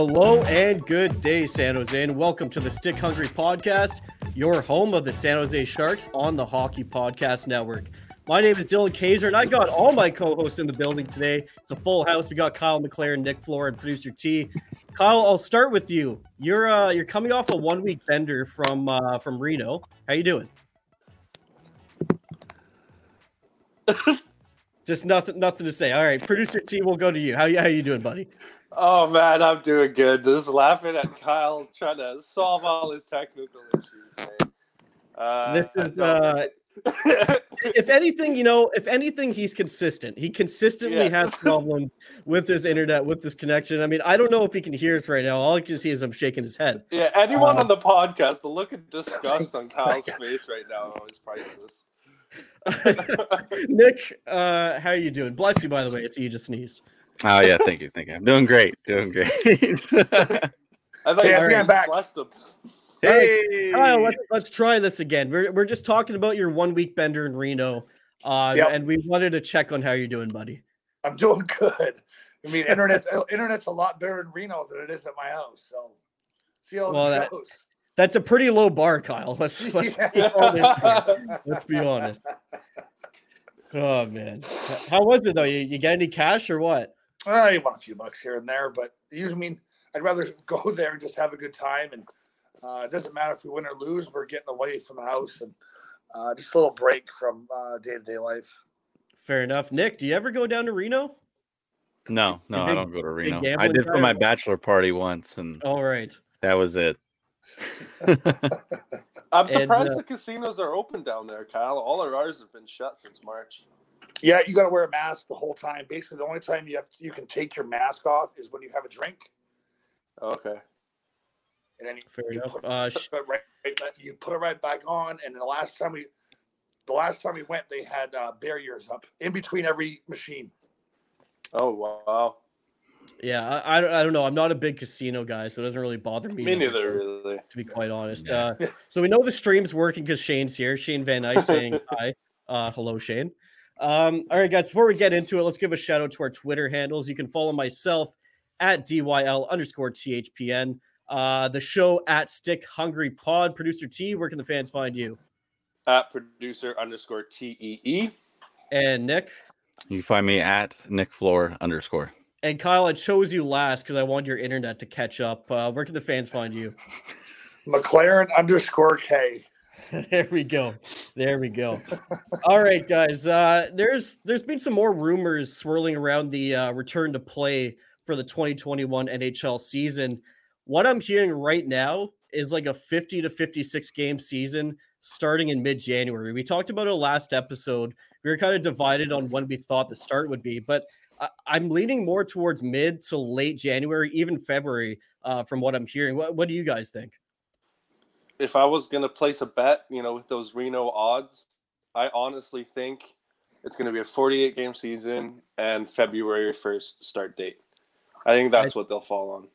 Hello and good day, San Jose, and welcome to the Stick Hungry Podcast, your home of the San Jose Sharks on the Hockey Podcast Network. My name is Dylan Keyzer, and I got all my co-hosts in the building today. It's a full house. We got Kyle McLaren, Nick Flohr, and producer T. Kyle, I'll start with you. You're uh, you're coming off a one week bender from uh, from Reno. How you doing? Just nothing nothing to say. All right, producer T, we'll go to you. How you how you doing, buddy? Oh man, I'm doing good. Just laughing at Kyle trying to solve all his technical issues. Uh, this is uh, if anything, you know, if anything, he's consistent. He consistently yeah. has problems with his internet, with this connection. I mean, I don't know if he can hear us right now. All I can see is I'm shaking his head. Yeah, anyone uh, on the podcast, the look of disgust on Kyle's face right now is priceless. Nick, uh, how are you doing? Bless you, by the way. It's you just sneezed. Oh yeah, thank you, thank you. I'm doing great, doing great. I thought hey, you back. blessed him. Hey, Kyle, let's, let's try this again. We're, we're just talking about your one week bender in Reno, uh, yep. and we wanted to check on how you're doing, buddy. I'm doing good. I mean, internet internet's a lot better in Reno than it is at my house. So see how well, it goes. That's a pretty low bar, Kyle. Let's let's, yeah. be, honest. let's be honest. Oh man, how was it though? You, you get any cash or what? I won a few bucks here and there, but usually, I mean, I'd rather go there and just have a good time. And uh, it doesn't matter if we win or lose, we're getting away from the house and uh, just a little break from day to day life. Fair enough. Nick, do you ever go down to Reno? No, no, big, I don't go to Reno. I did for my bachelor party once, and all right, that was it. I'm surprised and, uh, the casinos are open down there, Kyle. All of ours have been shut since March. Yeah, you got to wear a mask the whole time. Basically, the only time you have to, you can take your mask off is when you have a drink. Okay. And then you, Fair you enough. Put, uh, put it right, right, you put it right back on. And the last time we, the last time we went, they had uh, barriers up in between every machine. Oh wow. Yeah, I, I, I don't know. I'm not a big casino guy, so it doesn't really bother me. Me neither, really. To be quite honest. Yeah. Uh, so we know the stream's working because Shane's here. Shane Van Ice saying hi. Uh, hello, Shane. Um, all right, guys, before we get into it, let's give a shout out to our Twitter handles. You can follow myself at DYL underscore THPN, uh, the show at Stick Hungry Pod. Producer T, where can the fans find you? At producer underscore TEE. And Nick? You find me at Nick Flohr underscore. And Kyle, I chose you last because I want your internet to catch up. Uh, where can the fans find you? McLaren underscore K. there we go. There we go. All right, guys. Uh, there's there's been some more rumors swirling around the uh, return to play for the 2021 NHL season. What I'm hearing right now is like a 50 to 56 game season starting in mid January. We talked about it last episode. We were kind of divided on when we thought the start would be, but I, am leaning more towards mid to late January, even February, uh, from what I'm hearing. What, what do you guys think? if I was gonna place a bet, you know, with those Reno odds, I honestly think it's gonna be a 48 game season and February 1st start date. I think that's I, what they'll fall on.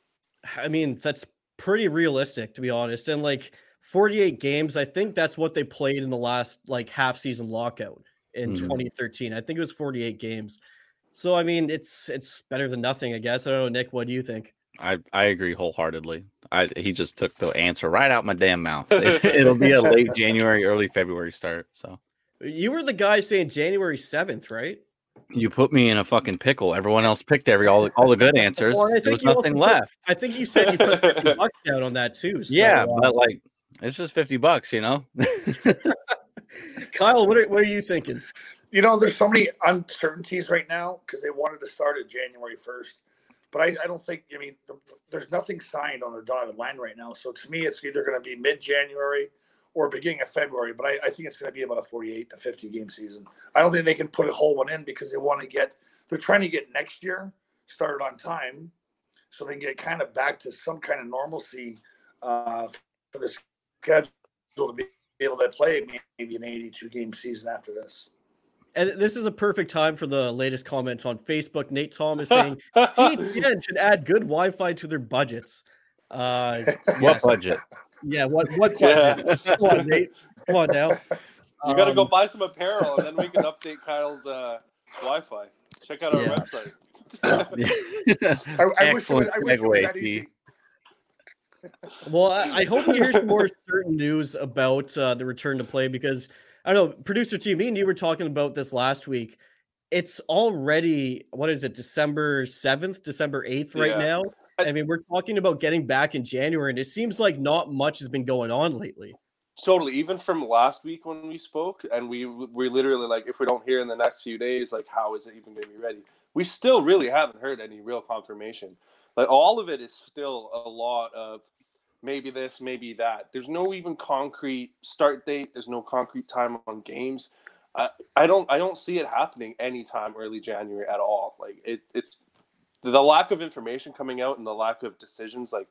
I mean, that's pretty realistic to be honest. And like 48 games, I think that's what they played in the last like half season lockout in mm-hmm. 2013. I think it was 48 games. So I mean, it's it's better than nothing, I guess. I don't know, Nick. What do you think? I I agree wholeheartedly. I he just took the answer right out my damn mouth. It, will be a late January, early February start. So you were the guy saying January seventh, right? You put me in a fucking pickle. Everyone else picked every all the, all the good answers. well, there was nothing left. I think you said you put fifty bucks down on that too. So, yeah, uh, but like it's just fifty bucks, you know. Kyle, what are, what are you thinking? You know, there's so many uncertainties right now because they wanted to start at January first. But I, I don't think, I mean, the, there's nothing signed on the dotted line right now. So to me, it's either going to be mid January or beginning of February. But I, I think it's going to be about a 48 to 50 game season. I don't think they can put a whole one in because they want to get they're trying to get next year started on time so they can get kind of back to some kind of normalcy uh, for the schedule to be able to play maybe an 82 game season after this. And this is a perfect time for the latest comments on Facebook. Nate Thomas saying TBN should add good Wi-Fi to their budgets. Uh, what budget? Yeah, what what budget? Yeah. Come on, Nate. Come on now. You got to um, go buy some apparel, and then we can update Kyle's uh, Wi-Fi. Check out our yeah. website. I, I wish it was, I wish it was that easy. Well, I, I, hope we hear some more certain news about uh, the return to play because I don't know, producer T, me and you were talking about this last week. It's already what is it, December seventh, December eighth, right yeah. now. I mean, we're talking about getting back in January, and it seems like not much has been going on lately. Totally. Even from last week when we spoke, and we we literally like, if we don't hear in the next few days, like, how is it even going to be ready? We still really haven't heard any real confirmation. Like, all of it is still a lot of maybe this, maybe that. There's no even concrete start date. There's no concrete time on games. I, I don't I don't see it happening anytime early January at all. Like it, it's the lack of information coming out and the lack of decisions. Like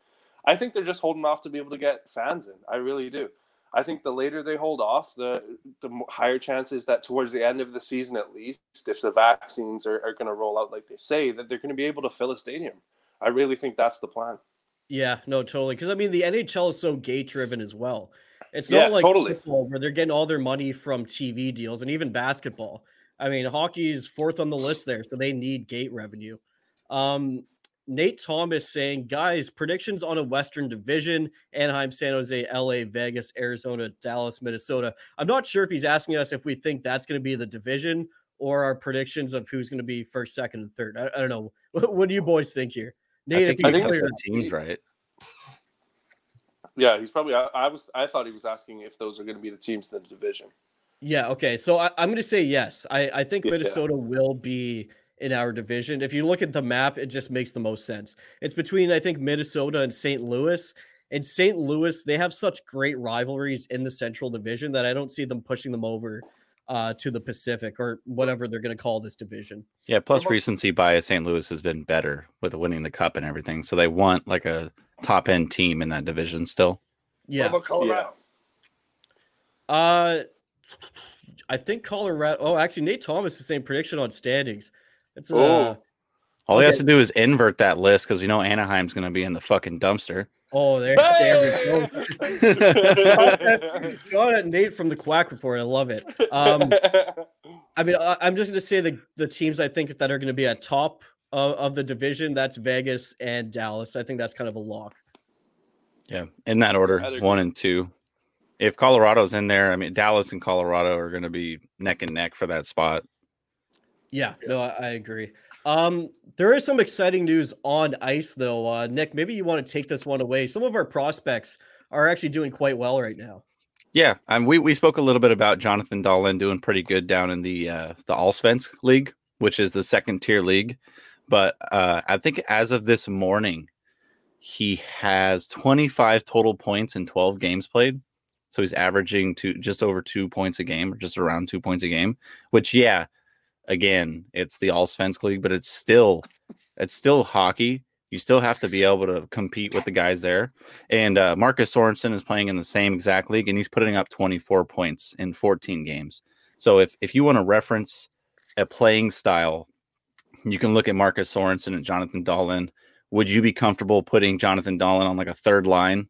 I think they're just holding off to be able to get fans in. I really do. I think the later they hold off, the the higher chances that towards the end of the season, at least, if the vaccines are, are going to roll out like they say, that they're going to be able to fill a stadium. I really think that's the plan. Yeah, no, totally. Because I mean, the NHL is so gate driven as well. It's not yeah, like totally. where they're getting all their money from TV deals, and even basketball. I mean, hockey is fourth on the list there, so they need gate revenue. Um, Nate Thomas saying, guys, predictions on a Western Division: Anaheim, San Jose, LA, Vegas, Arizona, Dallas, Minnesota. I'm not sure if he's asking us if we think that's going to be the division or our predictions of who's going to be first, second, and third. I, I don't know. what do you boys think here? Nate, I think, I think the teams, right? Yeah, he's probably. I, I, was. I thought he was asking if those are going to be the teams in the division. Yeah. Okay. So I, am going to say yes. I, I think yeah. Minnesota will be in our division. If you look at the map, it just makes the most sense. It's between I think Minnesota and St. Louis. And St. Louis, they have such great rivalries in the Central Division that I don't see them pushing them over uh, to the Pacific or whatever they're going to call this division. Yeah. Plus, recency bias, St. Louis has been better with winning the cup and everything. So they want like a top end team in that division still. Yeah. What about Colorado? Yeah. Uh, I think Colorado. Oh, actually, Nate Thomas the same prediction on standings. It's uh. All okay. he has to do is invert that list because we know Anaheim's going to be in the fucking dumpster. Oh, there, there we go. Got it, Nate from the Quack Report. I love it. Um, I mean, I, am just going to say the the teams I think that are going to be at top of, of the division. That's Vegas and Dallas. I think that's kind of a lock. Yeah, in that order, one and two. If Colorado's in there, I mean, Dallas and Colorado are going to be neck and neck for that spot. Yeah, no, I, I agree. Um, there is some exciting news on ice, though. Uh, Nick, maybe you want to take this one away. Some of our prospects are actually doing quite well right now. Yeah, um, we we spoke a little bit about Jonathan Dahlen doing pretty good down in the uh, the Allsvensk League, which is the second tier league. But uh, I think as of this morning, he has 25 total points in 12 games played. So he's averaging to just over two points a game, or just around two points a game. Which, yeah, again, it's the Allsvensk League, but it's still it's still hockey. You still have to be able to compete with the guys there. And uh, Marcus Sorensen is playing in the same exact league, and he's putting up 24 points in 14 games. So if if you want to reference a playing style, you can look at Marcus Sorensen and Jonathan Dahlen. Would you be comfortable putting Jonathan Dahlen on like a third line?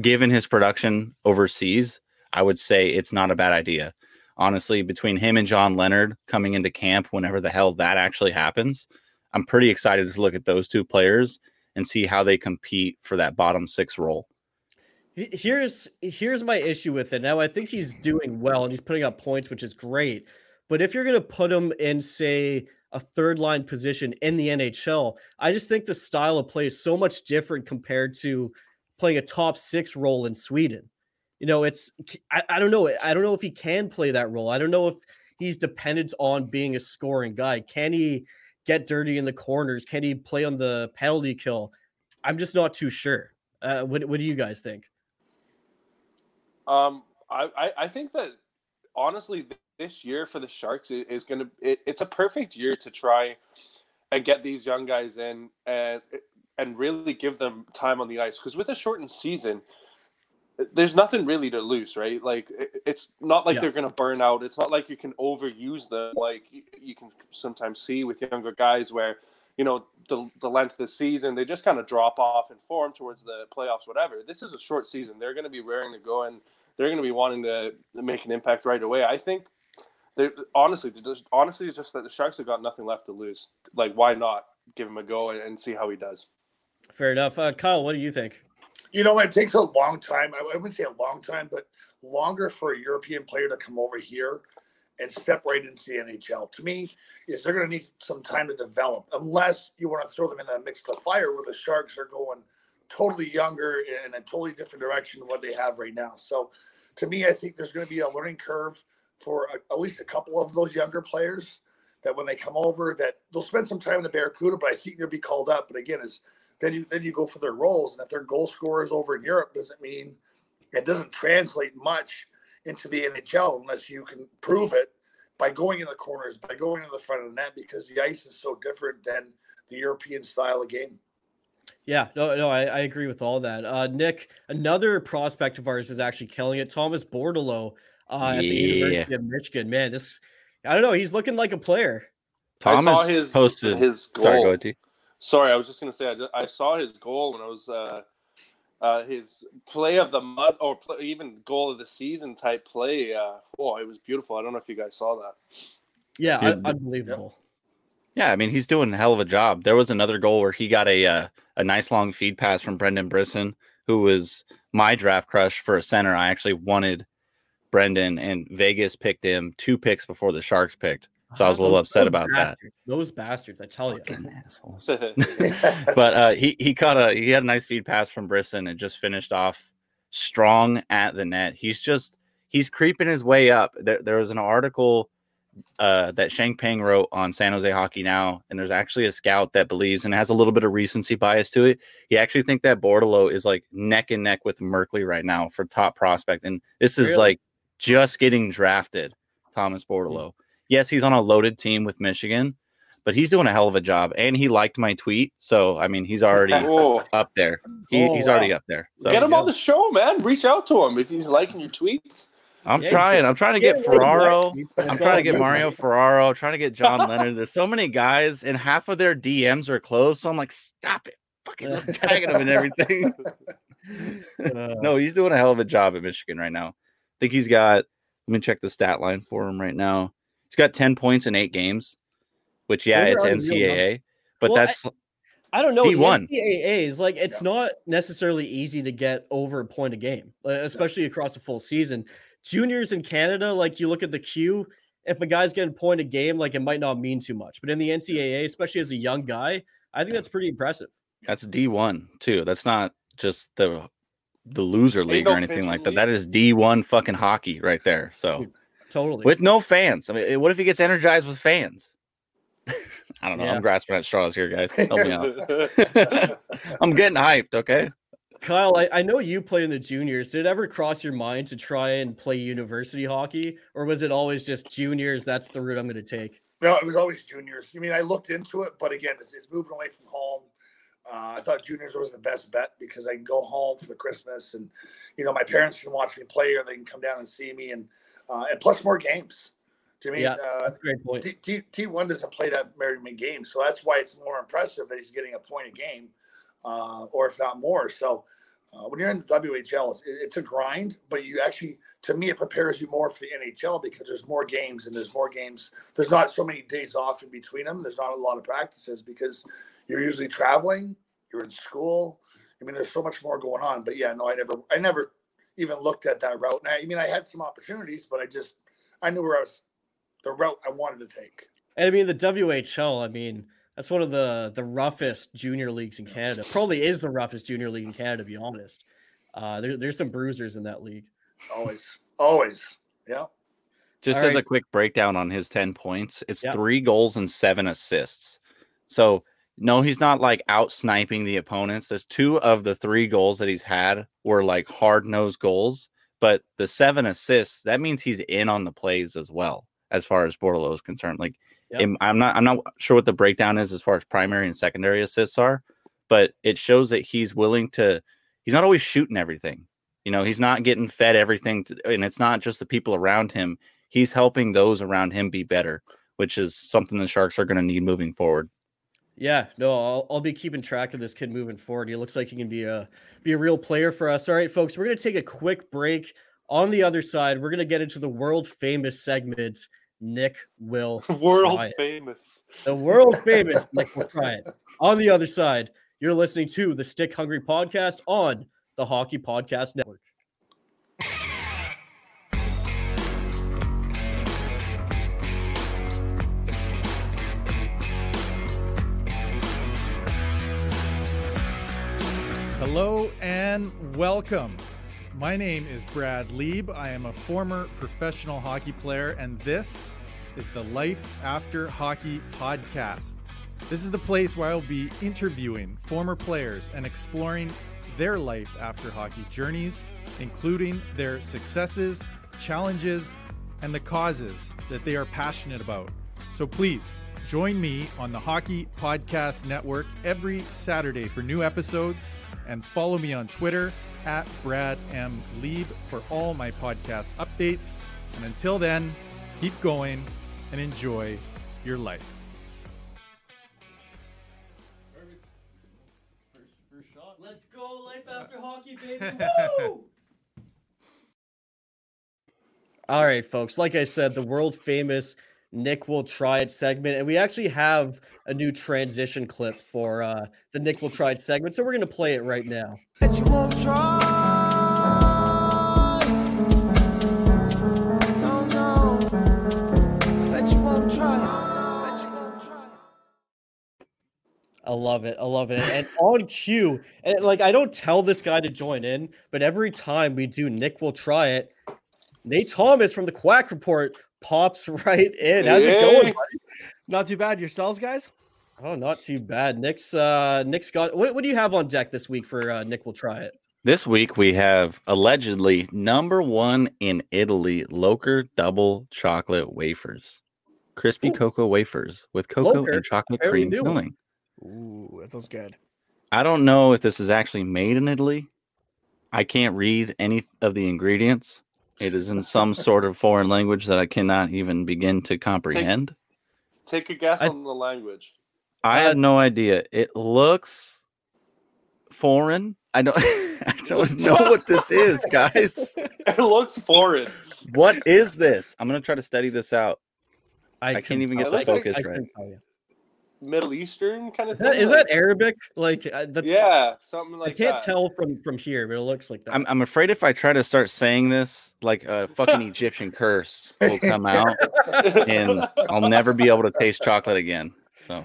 Given his production overseas, I would say it's not a bad idea honestly, between him and John Leonard coming into camp whenever the hell that actually happens, I'm pretty excited to look at those two players and see how they compete for that bottom six role. Here's here's my issue with it. Now I think he's doing well and he's putting up points, which is great. But if you're going to put him in, say, a third line position in the NHL, I just think the style of play is so much different compared to playing a top six role in Sweden you know, it's I, I don't know. I don't know if he can play that role. I don't know if he's dependent on being a scoring guy. Can he get dirty in the corners? Can he play on the penalty kill? I'm just not too sure. Uh, what what do you guys think? Um, I, I, think that honestly, this year for the Sharks is going to it, it's a perfect year to try and get these young guys in and and really give them time on the ice because with a shortened season there's nothing really to lose right like it's not like yeah. they're going to burn out it's not like you can overuse them like you, can sometimes see with younger guys where you know the, the length of the season they just kind of drop off in form towards the playoffs whatever this is a short season they're going to be raring to go and they're going to be wanting to make an impact right away i think they honestly, just, honestly, it's just that the Sharks have got nothing left to lose. Like, why not give him a go and, and see how he does? Fair enough. Uh, Kyle, what do you think? You know, it takes a long time. I wouldn't say a long time, but longer for a European player to come over here and step right into the NHL. To me, is they're going to need some time to develop, unless you want to throw them in that mix of fire where the Sharks are going totally younger in a totally different direction than what they have right now. So, to me, I think there's going to be a learning curve for a, at least a couple of those younger players that when they come over that they'll spend some time in the Barracuda, but I think they'll be called up. But again, is then you then you go for their roles, and if they're goal scorers over in Europe, doesn't mean it doesn't translate much into the NHL unless you can prove it by going in the corners, by going in the front of the net, because the ice is so different than the European style of game. Yeah, no, no, I, I agree with all that. Uh, Nick, another prospect of ours is actually killing it. Thomas Bordeleau uh, at the University of Michigan. Man, this I don't know. He's looking like a player. Thomas I saw his, posted his goal. Sorry, go ahead. Sorry, I was just going to say I, just, I saw his goal when I was uh, uh, his play of the mud or play, even goal of the season type play. Uh, oh, it was beautiful. I don't know if you guys saw that. Yeah, I, unbelievable. Yeah, I mean he's doing a hell of a job. There was another goal where he got a uh, a nice long feed pass from Brendan Brisson, who was my draft crush for a center. I actually wanted Brendan, and Vegas picked him two picks before the Sharks picked. So I was a little upset Those about bastards. that. Those bastards, I tell you, assholes. but uh, he he caught a he had a nice feed pass from Brisson and just finished off strong at the net. He's just he's creeping his way up. There, there was an article uh, that Sheng Peng wrote on San Jose Hockey Now, and there's actually a scout that believes and has a little bit of recency bias to it. He actually think that Bordeleau is like neck and neck with Merkley right now for top prospect, and this is really? like just getting drafted, Thomas hmm. Bordeleau. Yes, he's on a loaded team with Michigan, but he's doing a hell of a job. And he liked my tweet. So, I mean, he's already up there. He, oh, he's wow. already up there. So, get him on the show, man. Reach out to him if he's liking your tweets. I'm yeah, trying. I'm trying to get Ferraro. I'm trying to get Mario Ferraro. I'm trying to get John Leonard. There's so many guys, and half of their DMs are closed. So I'm like, stop it. Fucking tagging them and everything. Uh, no, he's doing a hell of a job at Michigan right now I think he's got. Let me check the stat line for him right now. He's got ten points in eight games, which yeah, it's NCAA, but well, that's. I, I don't know. D1. NCAA is like it's yeah. not necessarily easy to get over a point a game, especially yeah. across a full season. Juniors in Canada, like you look at the queue, if a guy's getting point a game, like it might not mean too much. But in the NCAA, especially as a young guy, I think that's pretty impressive. That's D1 too. That's not just the the loser league or anything like that. That is D1 fucking hockey right there. So totally with no fans. I mean, what if he gets energized with fans? I don't know. Yeah. I'm grasping at straws here, guys. Help me out. I'm getting hyped. Okay. Kyle, I, I know you play in the juniors. Did it ever cross your mind to try and play university hockey, or was it always just juniors? That's the route I'm going to take. No, it was always juniors. I mean, I looked into it, but again, it's, it's moving away from home. Uh, I thought juniors was the best bet because I can go home for Christmas and, you know, my parents can watch me play or they can come down and see me and, uh, and plus more games. To me, yeah, uh, great point. T, T, one doesn't play that many games, so that's why it's more impressive that he's getting a point a game, uh, or if not more. So uh, when you're in the WHL, it's, it's, a grind, but you actually, to me, it prepares you more for the NHL because there's more games and there's more games. There's not so many days off in between them. There's not a lot of practices because you're usually traveling, you're in school. I mean, there's so much more going on. But yeah, no, I never, I never even looked at that route. And I, I mean, I had some opportunities, but I just, I knew where I was, the route I wanted to take. And I mean, the WHL. I mean, that's one of the the roughest junior leagues in Canada. Probably is the roughest junior league in Canada, to be honest. Uh, there, there's some bruisers in that league. Always, always, yeah. Just All as right. a quick breakdown on his ten points, it's yep. three goals and seven assists. So no, he's not like out sniping the opponents. There's two of the three goals that he's had were like hard nosed goals but the seven assists that means he's in on the plays as well as far as Bordeleau is concerned. Like Yep. im- I'm not I'm not sure what the breakdown is as far as primary and secondary assists are, but it shows that he's willing to. He's not always shooting everything. You know, he's not getting fed everything, to, and it's not just the people around him. He's helping those around him be better, which is something the Sharks are going to need moving forward. Yeah, no, I'll, I'll be keeping track of this kid moving forward. He looks like he can be a be a real player for us. All right, folks, we're gonna take a quick break. On the other side, we're gonna get into the world famous segment. Nick will World try it. famous. the world famous Nick will try it. On the other side, you're listening to the Stick Hungry podcast on the Hockey Podcast Network. Hello and welcome. My name is Brad Lieb. I am a former professional hockey player, and this is the Life After Hockey podcast. This is the place where I'll be interviewing former players and exploring their life after hockey journeys, including their successes, challenges, and the causes that they are passionate about. So please join me on the Hockey Podcast Network every Saturday for new episodes and follow me on Twitter at Brad M. Lieb for all my podcast updates. And until then, keep going and enjoy your life. Let's go, life after hockey, baby. Woo! All right, folks. Like I said, the world famous Nick will try it segment, and we actually have a new transition clip for uh, the Nick will try it segment. So we're gonna play it right now. that you won't try. No, no, that you won't try. That you won't try. I love it. I love it. And on cue, and like I don't tell this guy to join in, but every time we do Nick will try it, Nate Thomas from the Quack Report pops right in. How's it going? Buddy? Not too bad yourselves, guys. Oh, not too bad. Nick's uh Nick's got what, what do you have on deck this week for uh Nick will try it? This week we have allegedly number one in Italy Loacker double chocolate wafers, crispy Ooh. cocoa wafers with cocoa Loker, and chocolate fairly cream filling. Ooh, that sounds good. I don't know if this is actually made in Italy. I can't read any of the ingredients. It is in some sort of foreign language that I cannot even begin to comprehend. Take a guess I- on the language. I Uh, have no idea. It looks foreign. I don't I don't know what this is, guys. It looks foreign. What is this? I'm gonna try to study this out. I can't couldn't even tell get the you. focus I right. Couldn't tell you. Middle Eastern kind of Is thing. that is like- that Arabic? Like uh, that's Yeah, something like I can't that. tell from from here, but it looks like that. I'm I'm afraid if I try to start saying this, like a fucking Egyptian curse will come out, and I'll never be able to taste chocolate again. So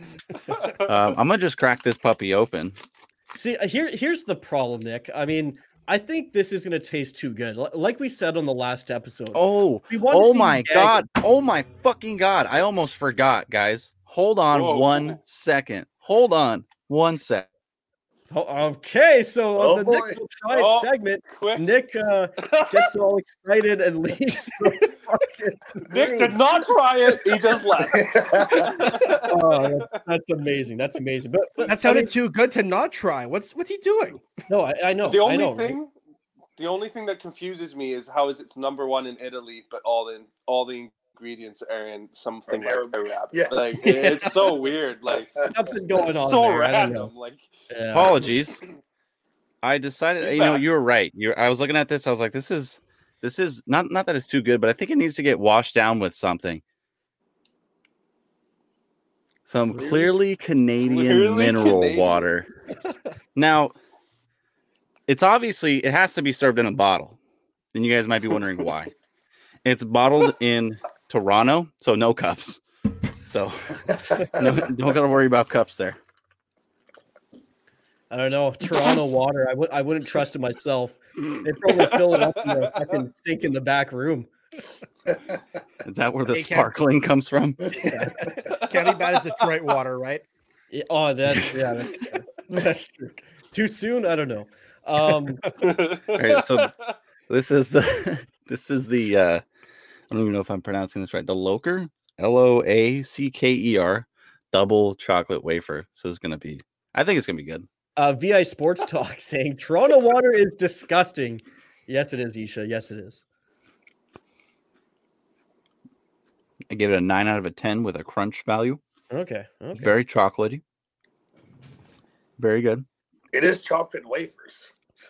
um, I'm gonna just crack this puppy open. See, uh, here here's the problem, Nick. I mean, I think this is going to taste too good. Li- Like we said on the last episode. Oh, we wanna oh my you gag god! Oh my fucking god! I almost forgot, guys. Hold on Whoa. one second. Hold on one sec. Okay, so on Oh, the boy. Nick will try it Oh. segment, Quick. Nick uh, gets all excited and leaves. the fucking Nick did not try it. He just left. Oh, that's, that's amazing. That's amazing. But, but That I sounded mean, too good to not try. What's what's he doing? no, I, I know. the I only know, right? thing, the only thing that confuses me is how is it's number one in Italy, but all in all the ingredients are in something like Arabic. Arab. Yeah. Like it- it's so weird. Like something going it's on so there. I don't know. random. Like Yeah. Apologies. I decided, He's you know, you were right. You, I was looking at this. I was like, this is, this is not, not that it's too good, but I think it needs to get washed down with something. Some Clearly- clearly Canadian Clearly mineral Canadian. water. now, it's obviously it has to be served in a bottle. And you guys might be wondering why. It's bottled in Toronto, so no cups. So no, don't gotta worry about cups there. I don't know. Toronto water. I would I wouldn't trust it myself. They probably fill it up in the fucking sink in the back room. Is that where the Hey, Kev. sparkling comes from? Can't be bad at Detroit water, right? Yeah, oh, that's yeah, that's true. That's true. Too soon? I don't know. Um, right, so- This is the this is the uh I don't even know if I'm pronouncing this right. The Loacker, L O A C K E R, double chocolate wafer. So it's gonna be. I think it's gonna be good. Uh, Vi Sports Talk saying Toronto water is disgusting. Yes, it is, Isha. Yes, it is. I give it a nine out of a ten with a crunch value. Okay. Okay. Very chocolatey. Very good. It is chocolate wafers.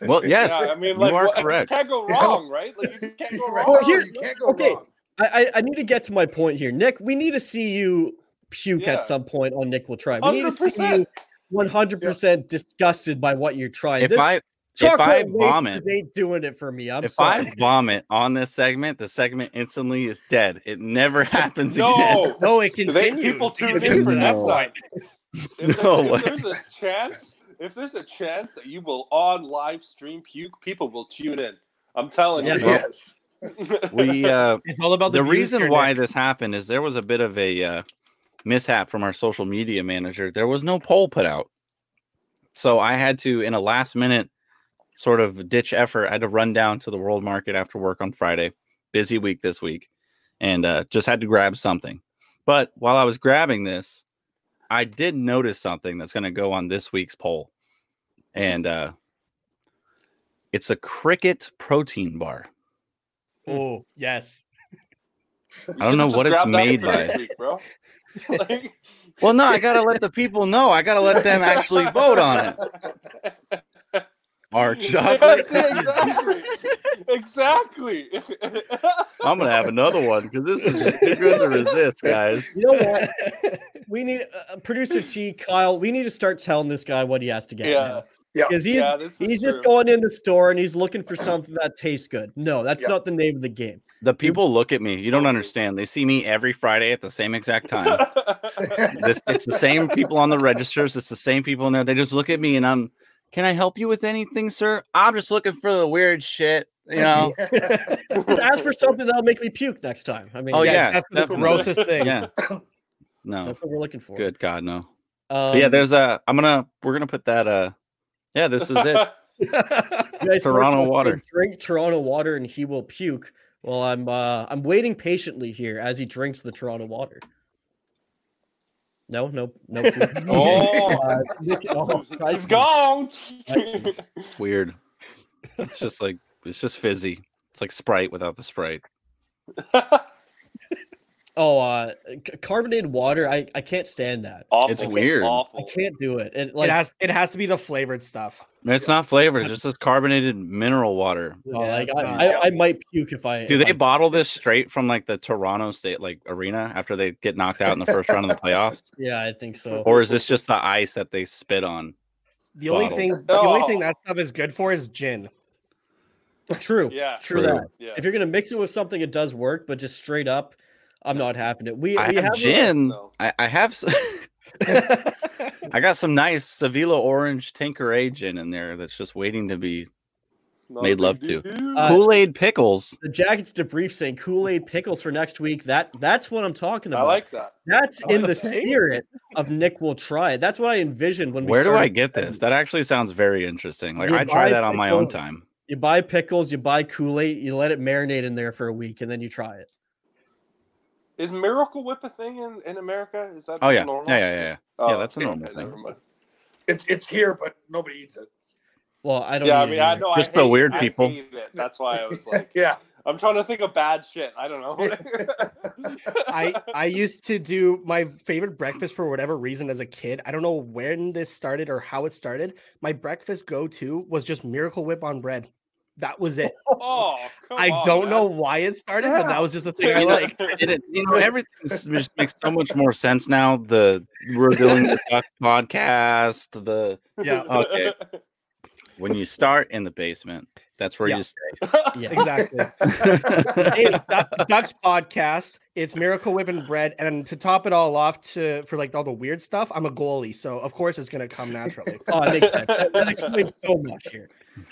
Well, yes, Yeah, I mean, you like, are what- correct. You can't go wrong, right? Like, you just can't go wrong. Well, here- you can't go okay. wrong. I, I I need to get to my point here, Nick. We need to see you puke Yeah. at some point on Nick will try. We need to see you 100%. percent disgusted by what you're trying. If this I if chocolate I vomit, ain't doing it for me. I'm if sorry. I vomit on this segment, the segment instantly is dead. It never happens again. No, No, it They- continues. people tune It's in for next No. time. If, there- No if there's a chance, if there's a chance that you will on live stream puke, people will tune in. I'm telling Yeah. you. Yes. We uh It's all about the, the reason why Nick. this happened is there was a bit of a uh, mishap from our social media manager. There was no poll put out, so I had to, in a last minute sort of ditch effort, I had to run down to the World Market after work on Friday. Busy week this week, and uh, just had to grab something. But while I was grabbing this, I did notice something that's going to go on this week's poll, and uh, it's a cricket protein bar. Oh, yes. I don't know what it's made by. week, bro. Like- Well, no, I gotta let the people know. I gotta let them actually vote on it. Our chocolate. Yes, exactly. exactly. I'm gonna have another one because this is too good to resist, guys. You know what? we need uh, producer T Kyle. We need to start telling this guy what he has to get. Yeah. Yeah. because he's yeah, this is he's just going in the store and he's looking for something that tastes good. No, that's Yeah. not the name of the game. The people look at me. You don't understand. They see me every Friday at the same exact time. This it's the same people on the registers. It's the same people in there. They just look at me and I'm. Can I help you with anything, sir? I'm just looking for the weird shit. You know. Just ask for something that'll make me puke next time. I mean, Oh, yeah. that's the grossest thing. Yeah. No. that's what we're looking for. Good God, no. Um, yeah, there's a. I'm gonna. We're gonna put that. Uh. Yeah, this is it. Toronto water. Drink Toronto water and he will puke. Well, I'm uh, I'm waiting patiently here as he drinks the Toronto water. No, no, no. Oh. Uh, Nick- oh, I It's see. gone. Weird. It's just like it's just fizzy. It's like Sprite without the Sprite. Oh, uh, c- carbonated water. I, I can't stand that. Awful. It's weird. I can't do it. It it like has it has to be the flavored stuff. It's not flavored. It's just carbonated mineral water. oh, like I, not. I, I might puke if I Do if they I- bottle this straight from like the Toronto State like arena after they get knocked out in the first round of the playoffs, Yeah, I think so. or is this just the ice that they spit on? The only Bottle. thing the only Oh. thing that stuff is good for is gin. True. Yeah. True, True. that. Yeah. If you're gonna mix it with something, it does work, but just straight up, I'm not having it. We I we have, have a- gin. No. I, I have. s- I got some nice Sevilla Orange Tanqueray gin in there that's just waiting to be Not Made love to. Uh, Kool Aid pickles. the jackets debrief saying Kool Aid pickles for next week. That that's what I'm talking about. I like that. that's in the Okay. spirit of Nick will try. That's what I envisioned when we. Where do I get this? That actually sounds very interesting. Like You I try buy that on my own time. You buy pickles, you buy Kool Aid, you let it marinate in there for a week, and then you try it. Is Miracle Whip a thing in, in America? Is that Oh yeah, normal? yeah, yeah, yeah. yeah. Oh, Yeah, that's a normal okay, thing. It's it's here, but nobody eats it. Well, I don't. Yeah, I eat it mean, I know. Just I for hate, weird people. hate. That's why I was like, yeah. I'm trying to think of bad shit. I don't know. I I used to do my favorite breakfast for whatever reason as a kid. I don't know when this started or how it started. My breakfast go to was just Miracle Whip on bread. That was it. Oh, I on, don't man. know why it started, but that was just the thing I You liked. It, it- you know, everything just makes so much more sense now. The we're doing the Duck podcast. The Yeah, Okay. when you start in the basement, that's where Yeah. you stay. Yeah. exactly. it's Duck, Duck's podcast. It's Miracle Whip and bread, and to top it all off, to for like all the weird stuff, I'm a goalie, so of course it's gonna come naturally. Oh, it makes sense. That, that explains so much here.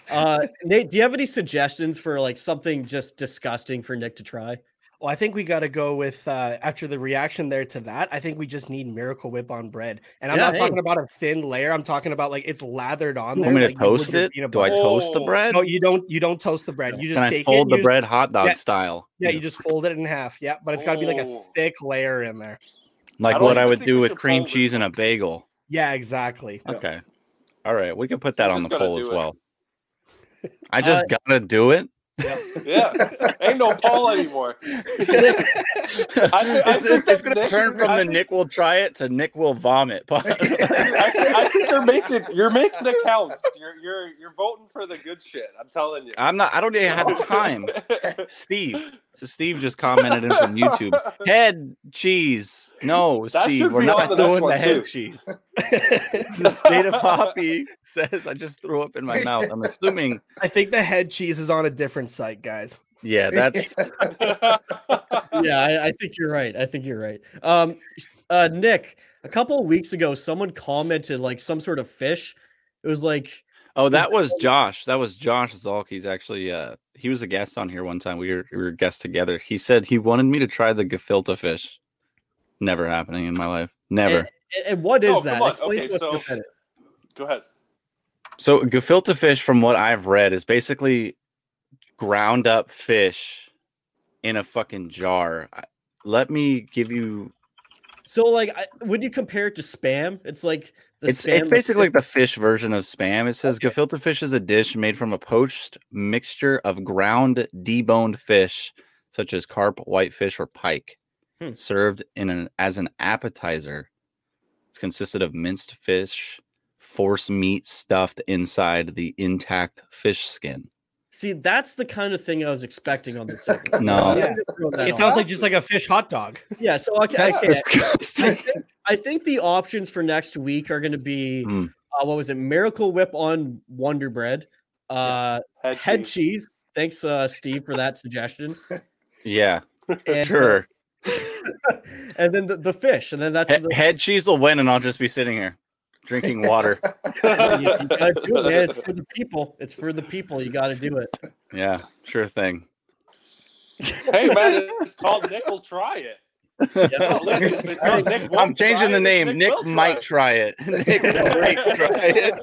Uh, Nate, do you have any suggestions for like something just disgusting for Nick to try? Well, I think we got to go with uh, after the reaction there to that. I think we just need Miracle Whip on bread, and I'm Yeah, not hey. talking about a thin layer. I'm talking about like it's lathered on You there. want me to like toast it? peanut Do I toast the Oh. bread? No, you don't. You don't toast the bread. You just Can I take fold it, the you bread hot dog Yeah. style? Yeah, you just fold it in half. Yeah, but it's got to be like a Oh. thick layer in there. Like I what I would do with cream cheese and a bagel. Yeah, exactly. Yeah. Okay. All right. We can put that You on the poll do as it. I just Uh, gotta do it. Yeah, ain't no Paul anymore. I, I it's, think it's gonna Nick- turn from I the think- Nick will try it to Nick will vomit. I, think- I think you're making you're making a count. You're you're you're voting for the good shit. I'm telling you. I'm not. I don't even have time. Steve. Steve just commented in from YouTube. Head cheese. No, That Steve, we're not the doing the head too. cheese. the state of Hoppy says I just threw up in my mouth. I'm assuming. I think the head cheese is on a different site, guys. Yeah, that's yeah, I, I think you're right. I think you're right. Um, uh, Nick, a couple of weeks ago, someone commented like some sort of fish. It was like, Oh, that was Josh. That was Josh Zalk. He's actually uh he was a guest on here one time. We were we were guests together. He said he wanted me to try the gefilte fish. Never happening in my life. Never. and, and what is Oh, that? Explain Okay, to so- what that is. Go ahead. So gefilte fish, from what I've read, is basically ground up fish in a fucking jar. Let me give you. So, like, I, would you compare it to spam? It's like the It's it's basically like the fish version of spam. It says gefilte fish is a dish made from a poached mixture of ground deboned fish, such as carp, whitefish, or pike, Hmm. served in an as an appetizer. It's consisted of minced fish, force meat stuffed inside the intact fish skin. See, that's the kind of thing I was expecting on this segment. No. Yeah. just throwing It on. sounds like just like a fish hot dog. yeah. So okay, That's okay, I think, I think the options for next week are going to be Hmm. uh, what was it? Miracle Whip on Wonder Bread, uh, Head, head cheese. cheese. Thanks, uh, Steve, for that suggestion. Yeah, And, sure. and then the, the fish, and then that's He- the, head cheese will win, and I'll just be sitting here drinking water. you, you gotta do it, man. It's for the people. It's for the people. You got to do it. yeah, sure thing. Hey man, it's called Nick will try it. Yeah. Listen, it's called Nick I'm changing the name. Nick, will might try it. Nick might try it.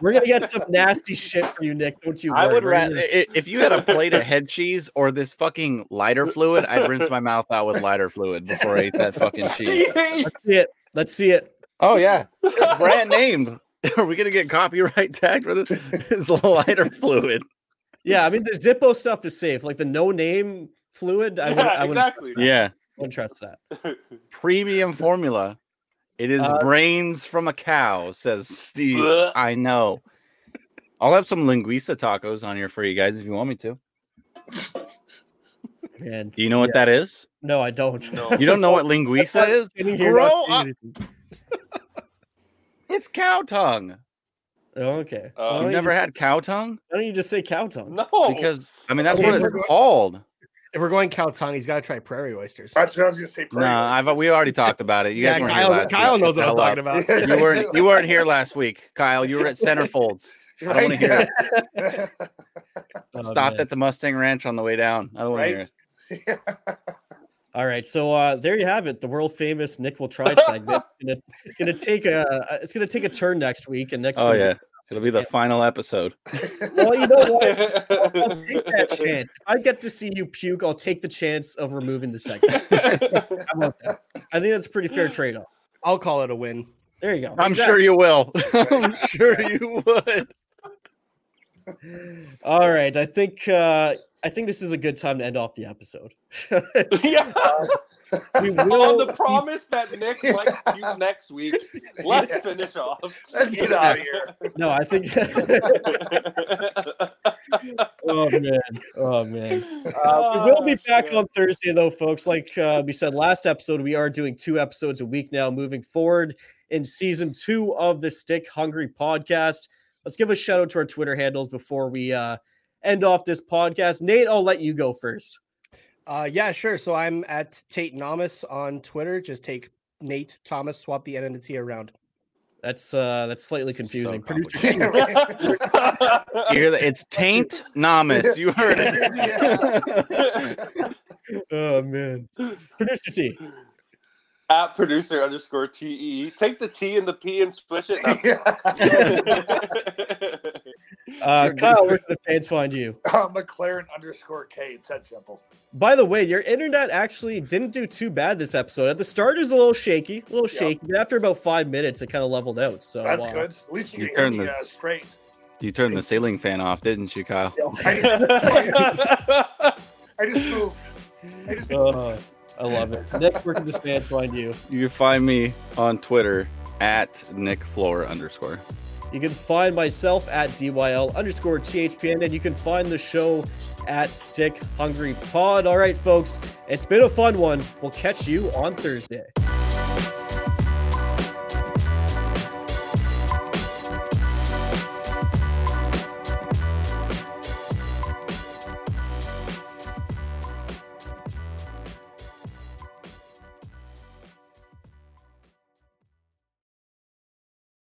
We're gonna get some nasty shit for you, Nick. Don't you? I would rather if you had a plate of head cheese or this fucking lighter fluid, I'd rinse my mouth out with lighter fluid before I ate that fucking cheese. Let's see it. Let's see it. Oh yeah, brand name. Are we gonna get copyright tagged for this? It's lighter fluid. Yeah, I mean the Zippo stuff is safe. Like the no name fluid, I would, Yeah, I would, exactly. Yeah, wouldn't trust that. premium formula. It is Uh, brains from a cow, says Steve. Blech. I know. I'll have some lengua tacos on here for you guys if you want me to. Man, Do you know what that is? no, I don't. No. You don't know what lengua is? Grow up. Anything. It's cow tongue. Oh, okay. Uh, You've never you had cow tongue? just, why don't you just say cow tongue? No. Because I mean that's Okay, what it's we're called. If we're going cow tongue, he's got to try prairie oysters. That's what I was gonna say. No, I've we already talked about it. You guys yeah, weren't Kyle, here last Kyle week. knows Shut what I'm talking hell about. You weren't you weren't here last week, Kyle. You were at Centerfolds. I don't want to hear it. Oh, Stopped man. at the Mustang Ranch on the way down. I don't want to hear it. All right, so uh, there you have it. The world famous Nick will try segment. It's gonna, it's gonna take a it's gonna take a turn next week, and next Oh week- yeah, it'll be the final episode. Well, you know what? I'll take that chance. If I get to see you puke. I'll take the chance of removing the segment. How about that? I think that's a pretty fair trade off. I'll call it a win. There you go. I'm Exactly. sure you will. I'm sure you would. All right, I think uh, I think this is a good time to end off the episode. yeah. we will On the promise that Nick likes you next week, let's finish off. Let's get out of here. No, I think. oh man, oh man. Uh, we will be back shit. on Thursday, though, folks. Like uh, we said last episode, we are doing two episodes a week now, moving forward in season two of the Stick Hungry podcast. Let's give a shout out to our Twitter handles before we uh, end off this podcast. Nate, I'll let you go first. Uh, yeah, sure. So I'm at Tate Nomus on Twitter. Just take Nate Thomas, swap the N and the T around. That's uh, that's slightly confusing. Producer You hear that? It's Taint Namus. You heard it. Oh man. Producer T. At producer underscore TE. Take the T and the P and switch it. Uh, Kyle, where can the fans find you? Uh, McLaren underscore K. It's that simple. By the way, your internet actually didn't do too bad this episode. At the start, it was a little shaky, a little Yeah. shaky, but after about five minutes, it kind of leveled out. So That's uh, good. At least you You can hear turned me the- uh, straight. You turned the ceiling fan off, didn't you, Kyle? I just, I just moved. I just uh, I love it. Nick, where can the fans find you? You can find me on Twitter at Nick Flohr underscore. You can find myself at DYL underscore THPN, and you can find the show at Stick Hungry Pod. All right, folks, it's been a fun one. We'll catch you on Thursday.